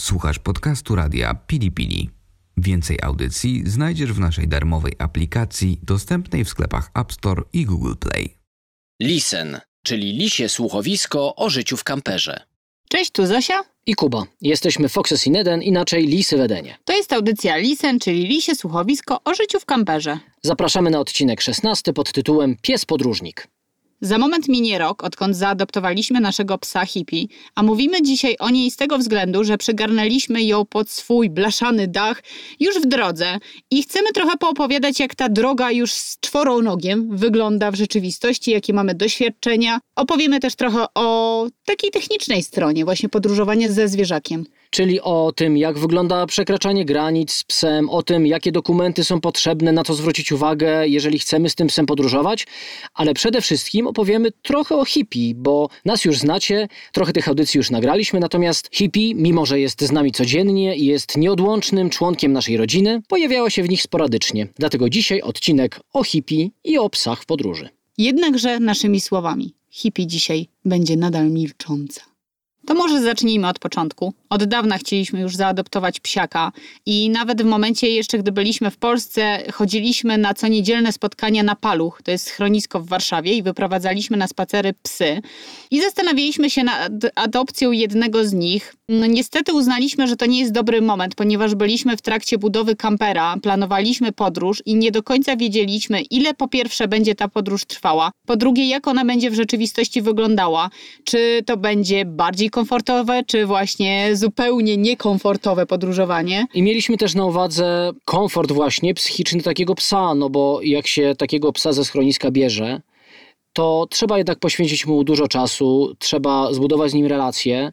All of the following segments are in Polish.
Słuchasz podcastu radia Pili Pili. Więcej audycji znajdziesz w naszej darmowej aplikacji dostępnej w sklepach App Store i Google Play. Listen, czyli lisie słuchowisko o życiu w kamperze. Cześć, tu Zosia. i Kuba. Jesteśmy Foxes in Eden, inaczej Lisy w Edenie. To jest audycja Lisen, czyli Lisie Słuchowisko o życiu w kamperze. Zapraszamy na odcinek 16 pod tytułem Pies podróżnik. Za moment minie rok, odkąd zaadoptowaliśmy naszego psa hippie, a mówimy dzisiaj o niej z tego względu, że przygarnęliśmy ją pod swój blaszany dach już w drodze i chcemy trochę poopowiadać, jak ta droga już z czworonogiem wygląda w rzeczywistości, jakie mamy doświadczenia. Opowiemy też trochę o takiej technicznej stronie właśnie podróżowania ze zwierzakiem. Czyli o tym, jak wygląda przekraczanie granic z psem, o tym, jakie dokumenty są potrzebne, na co zwrócić uwagę, jeżeli chcemy z tym psem podróżować, ale przede wszystkim opowiemy trochę o hippie, bo nas już znacie, trochę tych audycji już nagraliśmy, natomiast hippie, mimo że jest z nami codziennie i jest nieodłącznym członkiem naszej rodziny, pojawiało się w nich sporadycznie. Dlatego dzisiaj odcinek o hippie i o psach w podróży. Jednakże naszymi słowami, hippie dzisiaj będzie nadal milcząca. To może zacznijmy od początku. Od dawna chcieliśmy już zaadoptować psiaka i nawet w momencie jeszcze, gdy byliśmy w Polsce, chodziliśmy na co niedzielne spotkania na Paluch, to jest schronisko w Warszawie i wyprowadzaliśmy na spacery psy. I zastanawialiśmy się nad adopcją jednego z nich. No, niestety uznaliśmy, że to nie jest dobry moment, ponieważ byliśmy w trakcie budowy kampera, planowaliśmy podróż i nie do końca wiedzieliśmy, ile po pierwsze będzie ta podróż trwała, po drugie jak ona będzie w rzeczywistości wyglądała, czy to będzie bardziej komfortowe, czy właśnie zupełnie niekomfortowe podróżowanie. I mieliśmy też na uwadze komfort właśnie psychiczny takiego psa, no bo jak się takiego psa ze schroniska bierze, to trzeba jednak poświęcić mu dużo czasu, trzeba zbudować z nim relacje.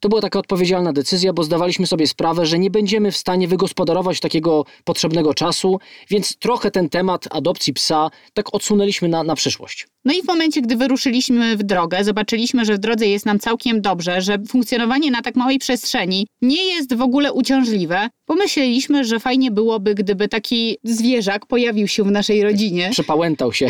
To była taka odpowiedzialna decyzja, bo zdawaliśmy sobie sprawę, że nie będziemy w stanie wygospodarować takiego potrzebnego czasu, więc trochę ten temat adopcji psa tak odsunęliśmy na, na przyszłość. No i w momencie, gdy wyruszyliśmy w drogę, zobaczyliśmy, że w drodze jest nam całkiem dobrze, że funkcjonowanie na tak małej przestrzeni nie jest w ogóle uciążliwe. Pomyśleliśmy, że fajnie byłoby, gdyby taki zwierzak pojawił się w naszej rodzinie. Przepałętał się.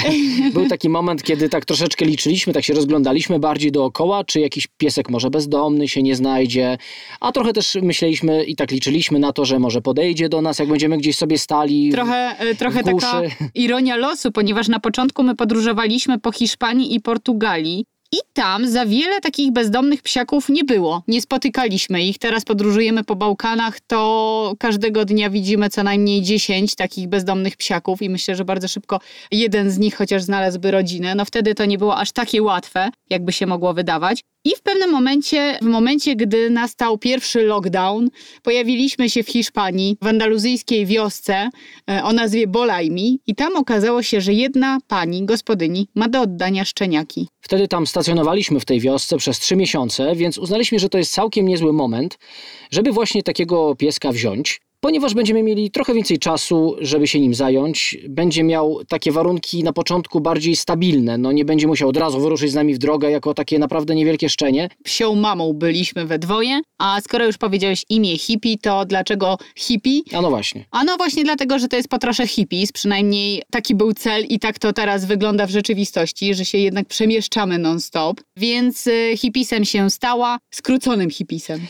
Był taki moment, kiedy tak troszeczkę liczyliśmy, tak się rozglądaliśmy bardziej dookoła, czy jakiś piesek może bezdomny się nie znajdzie, a trochę też myśleliśmy i tak liczyliśmy na to, że może podejdzie do nas, jak będziemy gdzieś sobie stali. Trochę, e, trochę taka ironia losu, ponieważ na początku my podróżowaliśmy po Hiszpanii i Portugalii. I tam za wiele takich bezdomnych psiaków nie było. Nie spotykaliśmy ich. Teraz podróżujemy po Bałkanach, to każdego dnia widzimy co najmniej 10 takich bezdomnych psiaków i myślę, że bardzo szybko jeden z nich chociaż znalazłby rodzinę. No wtedy to nie było aż takie łatwe, jakby się mogło wydawać. I w pewnym momencie, w momencie, gdy nastał pierwszy lockdown, pojawiliśmy się w Hiszpanii, w andaluzyjskiej wiosce e, o nazwie Bolajmi i tam okazało się, że jedna pani, gospodyni, ma do oddania szczeniaki. Wtedy tam stacjonowaliśmy w tej wiosce przez trzy miesiące, więc uznaliśmy, że to jest całkiem niezły moment, żeby właśnie takiego pieska wziąć. Ponieważ będziemy mieli trochę więcej czasu, żeby się nim zająć, będzie miał takie warunki na początku bardziej stabilne. No nie będzie musiał od razu wyruszyć z nami w drogę jako takie naprawdę niewielkie szczenie. Psią mamą byliśmy we dwoje, a skoro już powiedziałeś imię hippie, to dlaczego hippie? A no właśnie. A no właśnie dlatego, że to jest po trosze hippies, przynajmniej taki był cel i tak to teraz wygląda w rzeczywistości, że się jednak przemieszczamy non-stop. Więc y, hippisem się stała, skróconym hippisem.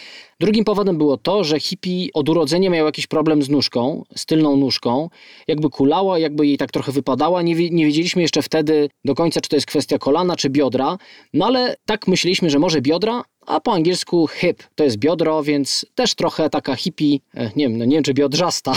Drugim powodem było to, że hippie od urodzenia miał jakiś problem z nóżką, z tylną nóżką. Jakby kulała, jakby jej tak trochę wypadała. Nie, nie wiedzieliśmy jeszcze wtedy do końca, czy to jest kwestia kolana, czy biodra. No ale tak myśleliśmy, że może biodra, a po angielsku hip to jest biodro, więc też trochę taka hippie, e, nie wiem, no nie wiem czy biodrzasta.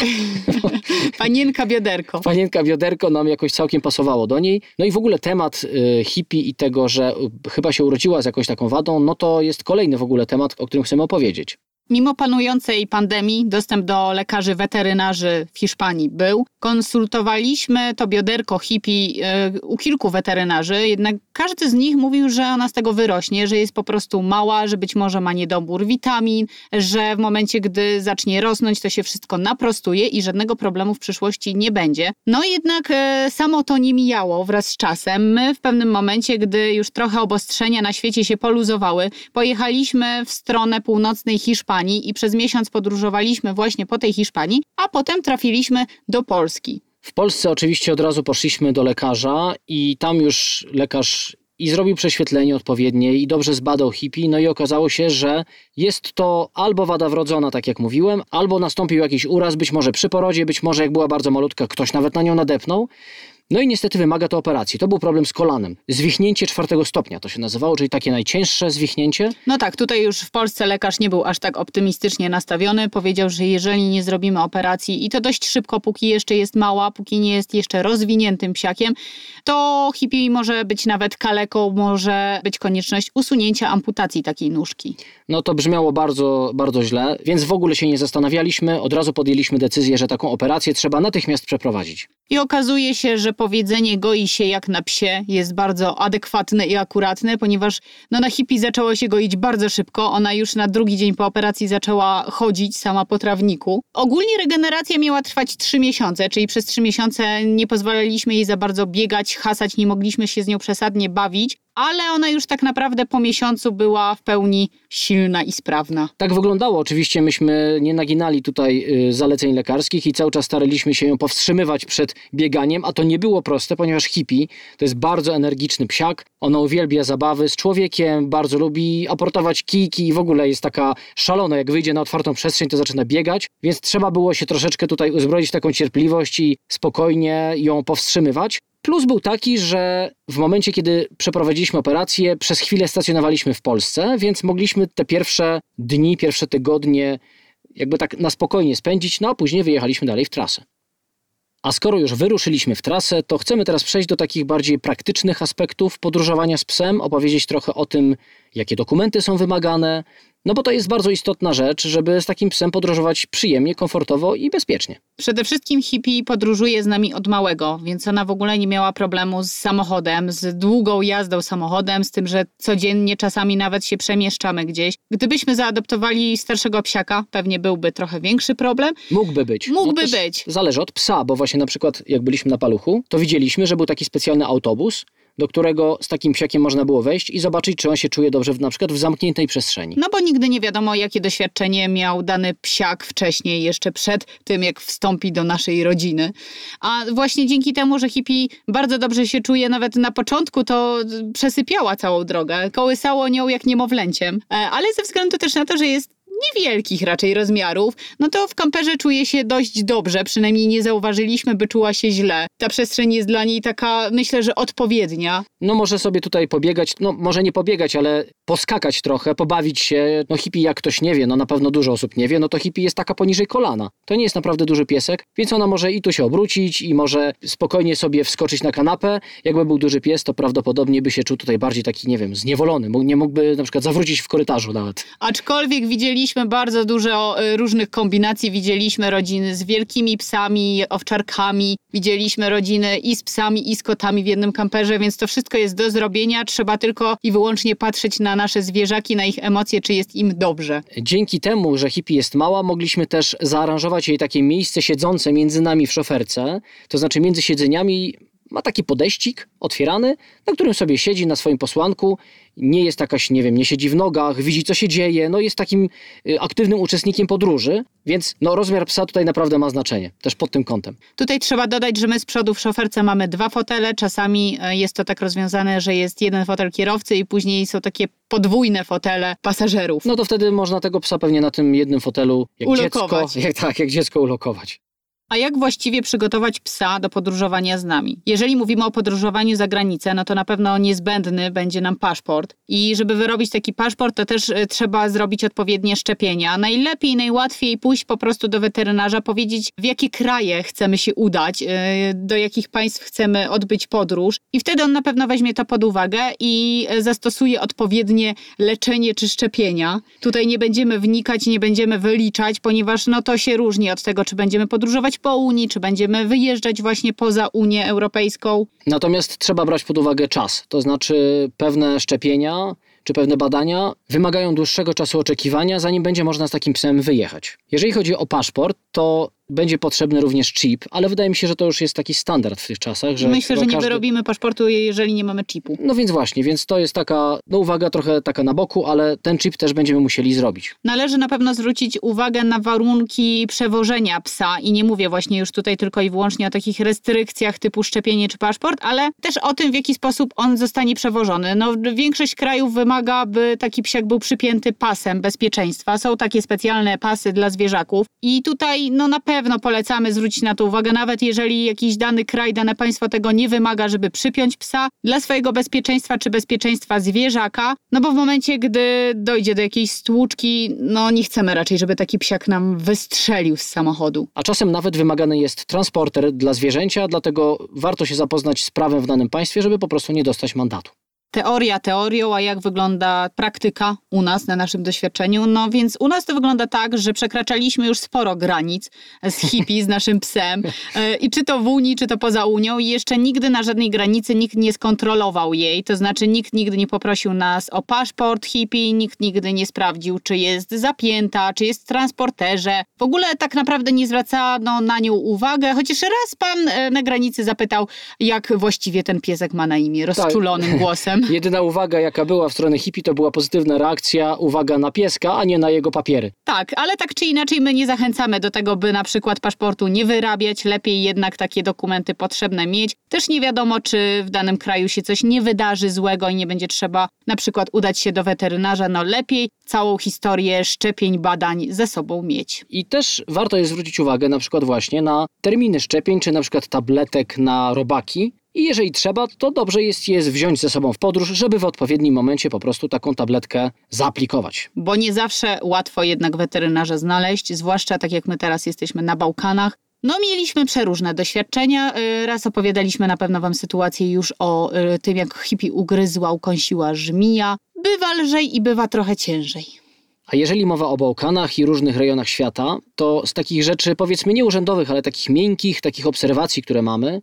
Panienka bioderko. Panienka bioderko nam jakoś całkiem pasowało do niej. No i w ogóle temat y, hippie i tego, że chyba się urodziła z jakąś taką wadą, no to jest kolejny w ogóle temat, o którym chcemy opowiedzieć. Mimo panującej pandemii, dostęp do lekarzy weterynarzy w Hiszpanii był. Konsultowaliśmy to bioderko hippie e, u kilku weterynarzy, jednak każdy z nich mówił, że ona z tego wyrośnie, że jest po prostu mała, że być może ma niedobór witamin, że w momencie, gdy zacznie rosnąć, to się wszystko naprostuje i żadnego problemu w przyszłości nie będzie. No jednak e, samo to nie mijało wraz z czasem. My w pewnym momencie, gdy już trochę obostrzenia na świecie się poluzowały, pojechaliśmy w stronę północnej Hiszpanii i przez miesiąc podróżowaliśmy właśnie po tej Hiszpanii, a potem trafiliśmy do Polski. W Polsce oczywiście od razu poszliśmy do lekarza i tam już lekarz i zrobił prześwietlenie odpowiednie i dobrze zbadał hippie, no i okazało się, że jest to albo wada wrodzona, tak jak mówiłem, albo nastąpił jakiś uraz, być może przy porodzie, być może jak była bardzo malutka, ktoś nawet na nią nadepnął. No i niestety wymaga to operacji. To był problem z kolanem. Zwichnięcie czwartego stopnia to się nazywało, czyli takie najcięższe zwichnięcie. No tak, tutaj już w Polsce lekarz nie był aż tak optymistycznie nastawiony. Powiedział, że jeżeli nie zrobimy operacji i to dość szybko, póki jeszcze jest mała, póki nie jest jeszcze rozwiniętym psiakiem, to hippie może być nawet kaleką, może być konieczność usunięcia amputacji takiej nóżki. No to brzmiało bardzo, bardzo źle, więc w ogóle się nie zastanawialiśmy. Od razu podjęliśmy decyzję, że taką operację trzeba natychmiast przeprowadzić. I okazuje się, że powiedzenie goi się jak na psie jest bardzo adekwatne i akuratne, ponieważ no, na hippie zaczęło się goić bardzo szybko. Ona już na drugi dzień po operacji zaczęła chodzić sama po trawniku. Ogólnie regeneracja miała trwać trzy miesiące, czyli przez trzy miesiące nie pozwalaliśmy jej za bardzo biegać, hasać, nie mogliśmy się z nią przesadnie bawić ale ona już tak naprawdę po miesiącu była w pełni silna i sprawna. Tak wyglądało. Oczywiście myśmy nie naginali tutaj y, zaleceń lekarskich i cały czas staraliśmy się ją powstrzymywać przed bieganiem, a to nie było proste, ponieważ hippie to jest bardzo energiczny psiak. Ona uwielbia zabawy z człowiekiem, bardzo lubi aportować kijki i w ogóle jest taka szalona. Jak wyjdzie na otwartą przestrzeń, to zaczyna biegać, więc trzeba było się troszeczkę tutaj uzbroić taką cierpliwość i spokojnie ją powstrzymywać. Plus był taki, że w momencie, kiedy przeprowadziliśmy operację, przez chwilę stacjonowaliśmy w Polsce, więc mogliśmy te pierwsze dni, pierwsze tygodnie jakby tak na spokojnie spędzić, no a później wyjechaliśmy dalej w trasę. A skoro już wyruszyliśmy w trasę, to chcemy teraz przejść do takich bardziej praktycznych aspektów podróżowania z psem, opowiedzieć trochę o tym, jakie dokumenty są wymagane, no bo to jest bardzo istotna rzecz, żeby z takim psem podróżować przyjemnie, komfortowo i bezpiecznie. Przede wszystkim hippie podróżuje z nami od małego, więc ona w ogóle nie miała problemu z samochodem, z długą jazdą samochodem, z tym, że codziennie czasami nawet się przemieszczamy gdzieś. Gdybyśmy zaadoptowali starszego psiaka, pewnie byłby trochę większy problem. Mógłby być. Mógłby no być. Zależy od psa, bo właśnie na przykład jak byliśmy na paluchu, to widzieliśmy, że był taki specjalny autobus, do którego z takim psiakiem można było wejść i zobaczyć, czy on się czuje dobrze w, na przykład w zamkniętej przestrzeni. No bo nigdy nie wiadomo, jakie doświadczenie miał dany psiak wcześniej, jeszcze przed tym, jak wstąpi do naszej rodziny. A właśnie dzięki temu, że hippie bardzo dobrze się czuje, nawet na początku to przesypiała całą drogę, kołysało nią jak niemowlęciem. E, ale ze względu też na to, że jest niewielkich raczej rozmiarów, no to w kamperze czuje się dość dobrze, przynajmniej nie zauważyliśmy, by czuła się źle. Ta przestrzeń jest dla niej taka, myślę, że odpowiednia. No może sobie tutaj pobiegać, no może nie pobiegać, ale poskakać trochę, pobawić się. No hippie jak ktoś nie wie, no na pewno dużo osób nie wie, no to hippie jest taka poniżej kolana. To nie jest naprawdę duży piesek, więc ona może i tu się obrócić i może spokojnie sobie wskoczyć na kanapę. Jakby był duży pies, to prawdopodobnie by się czuł tutaj bardziej taki, nie wiem, zniewolony. Nie mógłby na przykład zawrócić w korytarzu nawet. Aczkolwiek widzieliśmy Widzieliśmy bardzo dużo y, różnych kombinacji. Widzieliśmy rodziny z wielkimi psami, owczarkami. Widzieliśmy rodziny i z psami, i z kotami w jednym kamperze, więc to wszystko jest do zrobienia. Trzeba tylko i wyłącznie patrzeć na nasze zwierzaki, na ich emocje, czy jest im dobrze. Dzięki temu, że hippie jest mała, mogliśmy też zaaranżować jej takie miejsce siedzące między nami w szoferce. To znaczy między siedzeniami ma taki podejścik otwierany, na którym sobie siedzi na swoim posłanku, nie jest jakaś, nie wiem, nie siedzi w nogach, widzi co się dzieje, no jest takim y, aktywnym uczestnikiem podróży, więc no rozmiar psa tutaj naprawdę ma znaczenie, też pod tym kątem. Tutaj trzeba dodać, że my z przodu w szoferce mamy dwa fotele, czasami y, jest to tak rozwiązane, że jest jeden fotel kierowcy i później są takie podwójne fotele pasażerów. No to wtedy można tego psa pewnie na tym jednym fotelu, jak ulokować. dziecko, jak, tak, jak dziecko ulokować. A jak właściwie przygotować psa do podróżowania z nami? Jeżeli mówimy o podróżowaniu za granicę, no to na pewno niezbędny będzie nam paszport. I żeby wyrobić taki paszport, to też y, trzeba zrobić odpowiednie szczepienia. Najlepiej, najłatwiej pójść po prostu do weterynarza, powiedzieć w jakie kraje chcemy się udać, y, do jakich państw chcemy odbyć podróż. I wtedy on na pewno weźmie to pod uwagę i y, zastosuje odpowiednie leczenie czy szczepienia. Tutaj nie będziemy wnikać, nie będziemy wyliczać, ponieważ no to się różni od tego, czy będziemy podróżować po Unii, czy będziemy wyjeżdżać właśnie poza Unię Europejską. Natomiast trzeba brać pod uwagę czas, to znaczy pewne szczepienia czy pewne badania wymagają dłuższego czasu oczekiwania, zanim będzie można z takim psem wyjechać. Jeżeli chodzi o paszport, to będzie potrzebny również chip, ale wydaje mi się, że to już jest taki standard w tych czasach. Że Myślę, że nie każdy... wyrobimy paszportu, jeżeli nie mamy chipu. No więc właśnie, więc to jest taka, no uwaga trochę taka na boku, ale ten chip też będziemy musieli zrobić. Należy na pewno zwrócić uwagę na warunki przewożenia psa i nie mówię właśnie już tutaj tylko i wyłącznie o takich restrykcjach typu szczepienie czy paszport, ale też o tym, w jaki sposób on zostanie przewożony. No, większość krajów wymaga, by taki psiak był przypięty pasem bezpieczeństwa. Są takie specjalne pasy dla zwierzaków i tutaj no na pewno polecamy zwrócić na to uwagę, nawet jeżeli jakiś dany kraj, dane państwo tego nie wymaga, żeby przypiąć psa dla swojego bezpieczeństwa czy bezpieczeństwa zwierzaka, no bo w momencie, gdy dojdzie do jakiejś stłuczki, no nie chcemy raczej, żeby taki psiak nam wystrzelił z samochodu. A czasem nawet wymagany jest transporter dla zwierzęcia, dlatego warto się zapoznać z prawem w danym państwie, żeby po prostu nie dostać mandatu. Teoria teorią, a jak wygląda praktyka u nas, na naszym doświadczeniu? No więc u nas to wygląda tak, że przekraczaliśmy już sporo granic z hippie, z naszym psem. E, I czy to w Unii, czy to poza Unią. I jeszcze nigdy na żadnej granicy nikt nie skontrolował jej. To znaczy nikt nigdy nie poprosił nas o paszport hippie, nikt nigdy nie sprawdził, czy jest zapięta, czy jest w transporterze. W ogóle tak naprawdę nie zwracano na nią uwagę, chociaż raz pan e, na granicy zapytał, jak właściwie ten piesek ma na imię, rozczulonym tak. głosem. Jedyna uwaga, jaka była w stronę hippie, to była pozytywna reakcja, uwaga na pieska, a nie na jego papiery. Tak, ale tak czy inaczej my nie zachęcamy do tego, by na przykład paszportu nie wyrabiać, lepiej jednak takie dokumenty potrzebne mieć. Też nie wiadomo, czy w danym kraju się coś nie wydarzy złego i nie będzie trzeba na przykład udać się do weterynarza, no lepiej całą historię szczepień, badań ze sobą mieć. I też warto jest zwrócić uwagę na przykład właśnie na terminy szczepień, czy na przykład tabletek na robaki, i jeżeli trzeba, to dobrze jest je wziąć ze sobą w podróż, żeby w odpowiednim momencie po prostu taką tabletkę zaaplikować. Bo nie zawsze łatwo jednak weterynarza znaleźć, zwłaszcza tak jak my teraz jesteśmy na Bałkanach. No, mieliśmy przeróżne doświadczenia. Y, raz opowiadaliśmy na pewno Wam sytuację już o y, tym, jak hippie ugryzła, ukąsiła żmija. Bywa lżej i bywa trochę ciężej. A jeżeli mowa o Bałkanach i różnych rejonach świata, to z takich rzeczy, powiedzmy nie urzędowych, ale takich miękkich, takich obserwacji, które mamy,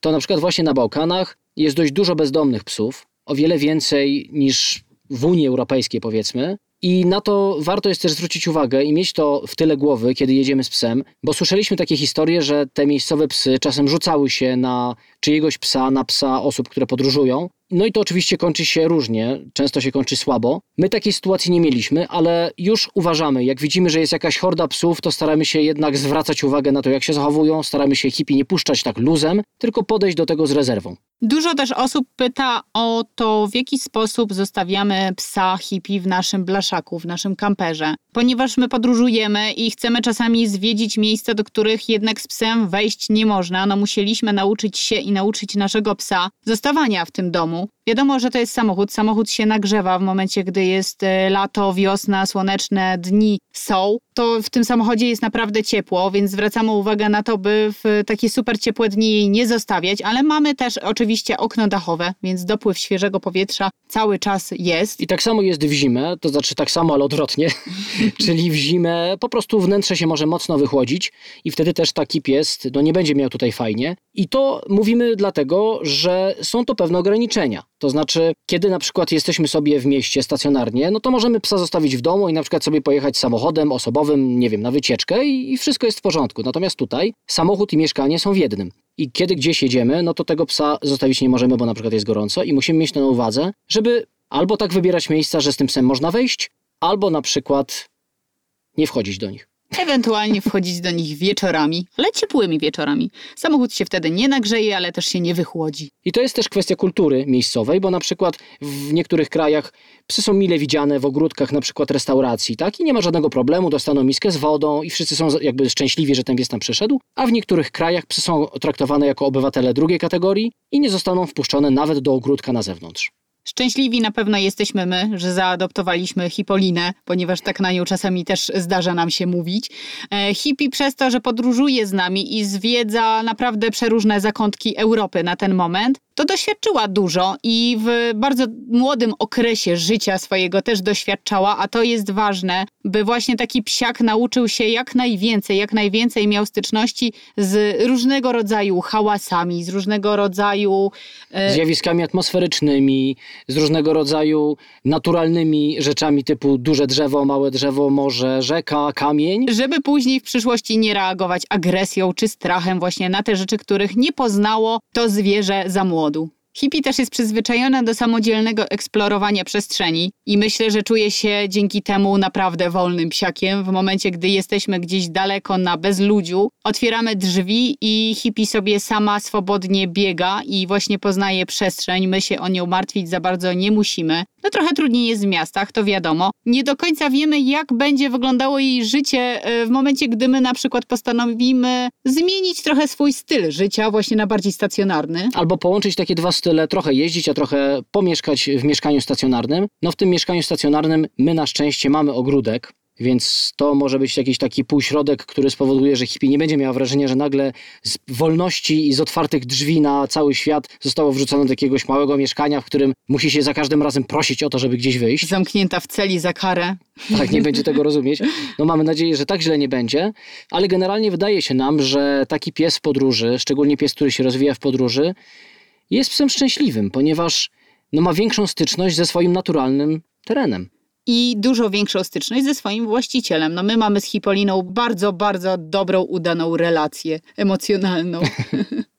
to na przykład właśnie na Bałkanach jest dość dużo bezdomnych psów, o wiele więcej niż w Unii Europejskiej, powiedzmy. I na to warto jest też zwrócić uwagę i mieć to w tyle głowy, kiedy jedziemy z psem, bo słyszeliśmy takie historie, że te miejscowe psy czasem rzucały się na czyjegoś psa, na psa osób, które podróżują. No i to oczywiście kończy się różnie, często się kończy słabo. My takiej sytuacji nie mieliśmy, ale już uważamy, jak widzimy, że jest jakaś horda psów, to staramy się jednak zwracać uwagę na to, jak się zachowują, staramy się hippie nie puszczać tak luzem, tylko podejść do tego z rezerwą. Dużo też osób pyta o to, w jaki sposób zostawiamy psa hippie w naszym blaszaku, w naszym kamperze. Ponieważ my podróżujemy i chcemy czasami zwiedzić miejsca, do których jednak z psem wejść nie można, no musieliśmy nauczyć się i nauczyć naszego psa zostawania w tym domu. Wiadomo, że to jest samochód. Samochód się nagrzewa w momencie, gdy jest e, lato, wiosna, słoneczne dni są. To w tym samochodzie jest naprawdę ciepło, więc zwracamy uwagę na to, by w takie super ciepłe dni jej nie zostawiać, ale mamy też oczywiście okno dachowe, więc dopływ świeżego powietrza cały czas jest. I tak samo jest w zimę, to znaczy tak samo, ale odwrotnie. Czyli w zimę po prostu wnętrze się może mocno wychłodzić i wtedy też taki pies no nie będzie miał tutaj fajnie. I to mówimy dlatego, że są to pewne ograniczenia. To znaczy, kiedy na przykład jesteśmy sobie w mieście stacjonarnie, no to możemy psa zostawić w domu i na przykład sobie pojechać samochodem osobowym, nie wiem, na wycieczkę i, i wszystko jest w porządku. Natomiast tutaj samochód i mieszkanie są w jednym. I kiedy gdzieś jedziemy, no to tego psa zostawić nie możemy, bo na przykład jest gorąco i musimy mieć to na uwadze, żeby albo tak wybierać miejsca, że z tym psem można wejść, albo na przykład nie wchodzić do nich. Ewentualnie wchodzić do nich wieczorami, ale ciepłymi wieczorami. Samochód się wtedy nie nagrzeje, ale też się nie wychłodzi. I to jest też kwestia kultury miejscowej, bo na przykład w niektórych krajach psy są mile widziane w ogródkach na przykład restauracji, tak? I nie ma żadnego problemu, dostaną miskę z wodą i wszyscy są jakby szczęśliwi, że ten pies tam przyszedł, a w niektórych krajach psy są traktowane jako obywatele drugiej kategorii i nie zostaną wpuszczone nawet do ogródka na zewnątrz. Szczęśliwi na pewno jesteśmy my, że zaadoptowaliśmy Hipolinę, ponieważ tak na nią czasami też zdarza nam się mówić. E, Hippie przez to, że podróżuje z nami i zwiedza naprawdę przeróżne zakątki Europy na ten moment, to doświadczyła dużo i w bardzo młodym okresie życia swojego też doświadczała, a to jest ważne, by właśnie taki psiak nauczył się jak najwięcej, jak najwięcej miał styczności z różnego rodzaju hałasami, z różnego rodzaju e... zjawiskami atmosferycznymi, z różnego rodzaju naturalnymi rzeczami typu duże drzewo, małe drzewo, morze, rzeka, kamień. Żeby później w przyszłości nie reagować agresją czy strachem właśnie na te rzeczy, których nie poznało to zwierzę za młodu. Hippie też jest przyzwyczajona do samodzielnego eksplorowania przestrzeni i myślę, że czuje się dzięki temu naprawdę wolnym psiakiem. W momencie, gdy jesteśmy gdzieś daleko na bezludziu, otwieramy drzwi i hippie sobie sama swobodnie biega i właśnie poznaje przestrzeń. My się o nią martwić za bardzo nie musimy. No trochę trudniej jest w miastach, to wiadomo. Nie do końca wiemy, jak będzie wyglądało jej życie e, w momencie, gdy my na przykład postanowimy zmienić trochę swój styl życia właśnie na bardziej stacjonarny. Albo połączyć takie dwa style, trochę jeździć, a trochę pomieszkać w mieszkaniu stacjonarnym. No w tym mieszkaniu stacjonarnym my na szczęście mamy ogródek, więc to może być jakiś taki półśrodek, który spowoduje, że hippie nie będzie miała wrażenia, że nagle z wolności i z otwartych drzwi na cały świat zostało wrzucone do jakiegoś małego mieszkania, w którym musi się za każdym razem prosić o to, żeby gdzieś wyjść. Zamknięta w celi za karę. Tak, nie będzie tego rozumieć. No mamy nadzieję, że tak źle nie będzie, ale generalnie wydaje się nam, że taki pies w podróży, szczególnie pies, który się rozwija w podróży, jest psem szczęśliwym, ponieważ no, ma większą styczność ze swoim naturalnym terenem i dużo większą styczność ze swoim właścicielem. No my mamy z Hipoliną bardzo, bardzo dobrą, udaną relację emocjonalną.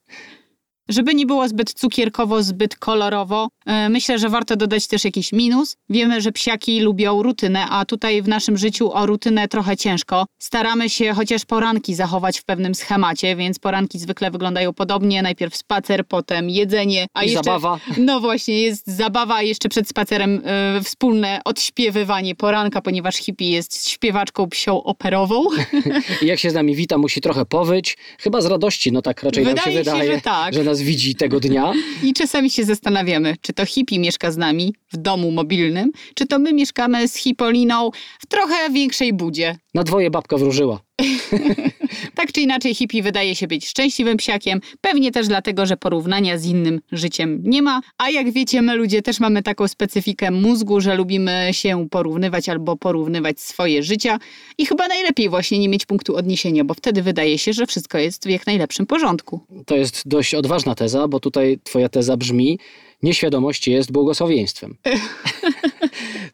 Żeby nie było zbyt cukierkowo, zbyt kolorowo, e, myślę, że warto dodać też jakiś minus. Wiemy, że psiaki lubią rutynę, a tutaj w naszym życiu o rutynę trochę ciężko. Staramy się chociaż poranki zachować w pewnym schemacie, więc poranki zwykle wyglądają podobnie. Najpierw spacer, potem jedzenie, a I jeszcze... zabawa. No właśnie, jest zabawa, a jeszcze przed spacerem y, wspólne odśpiewywanie poranka, ponieważ hippie jest śpiewaczką psią operową. I jak się z nami wita, musi trochę powyć. Chyba z radości, no tak raczej wydaje nam się wydaje, że, tak. że nas nas widzi tego dnia. I czasami się zastanawiamy, czy to hippie mieszka z nami w domu mobilnym, czy to my mieszkamy z Hipoliną w trochę większej budzie. Na dwoje babka wróżyła. tak czy inaczej, hippie wydaje się być szczęśliwym psiakiem, pewnie też dlatego, że porównania z innym życiem nie ma. A jak wiecie, my ludzie też mamy taką specyfikę mózgu, że lubimy się porównywać albo porównywać swoje życia i chyba najlepiej właśnie nie mieć punktu odniesienia, bo wtedy wydaje się, że wszystko jest w jak najlepszym porządku. To jest dość odważna teza, bo tutaj twoja teza brzmi, nieświadomość jest błogosławieństwem.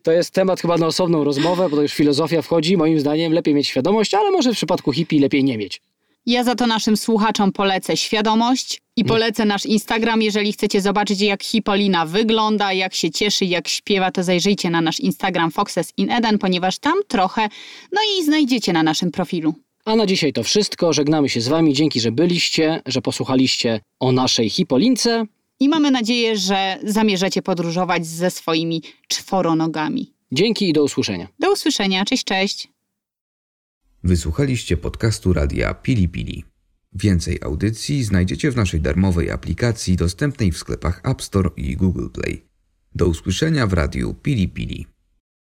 to jest temat chyba na osobną rozmowę, bo to już filozofia wchodzi. Moim zdaniem lepiej mieć świadomość, ale może w przypadku hippie lepiej nie mieć. Ja za to naszym słuchaczom polecę świadomość i polecę nasz Instagram. Jeżeli chcecie zobaczyć, jak Hipolina wygląda, jak się cieszy, jak śpiewa, to zajrzyjcie na nasz Instagram Foxes in Eden, ponieważ tam trochę, no i znajdziecie na naszym profilu. A na dzisiaj to wszystko. Żegnamy się z Wami. Dzięki, że byliście, że posłuchaliście o naszej Hipolince. I mamy nadzieję, że zamierzacie podróżować ze swoimi czworonogami. Dzięki i do usłyszenia. Do usłyszenia. Cześć, cześć. Wysłuchaliście podcastu radia Pili Pili. Więcej audycji znajdziecie w naszej darmowej aplikacji dostępnej w sklepach App Store i Google Play. Do usłyszenia w radiu Pili Pili.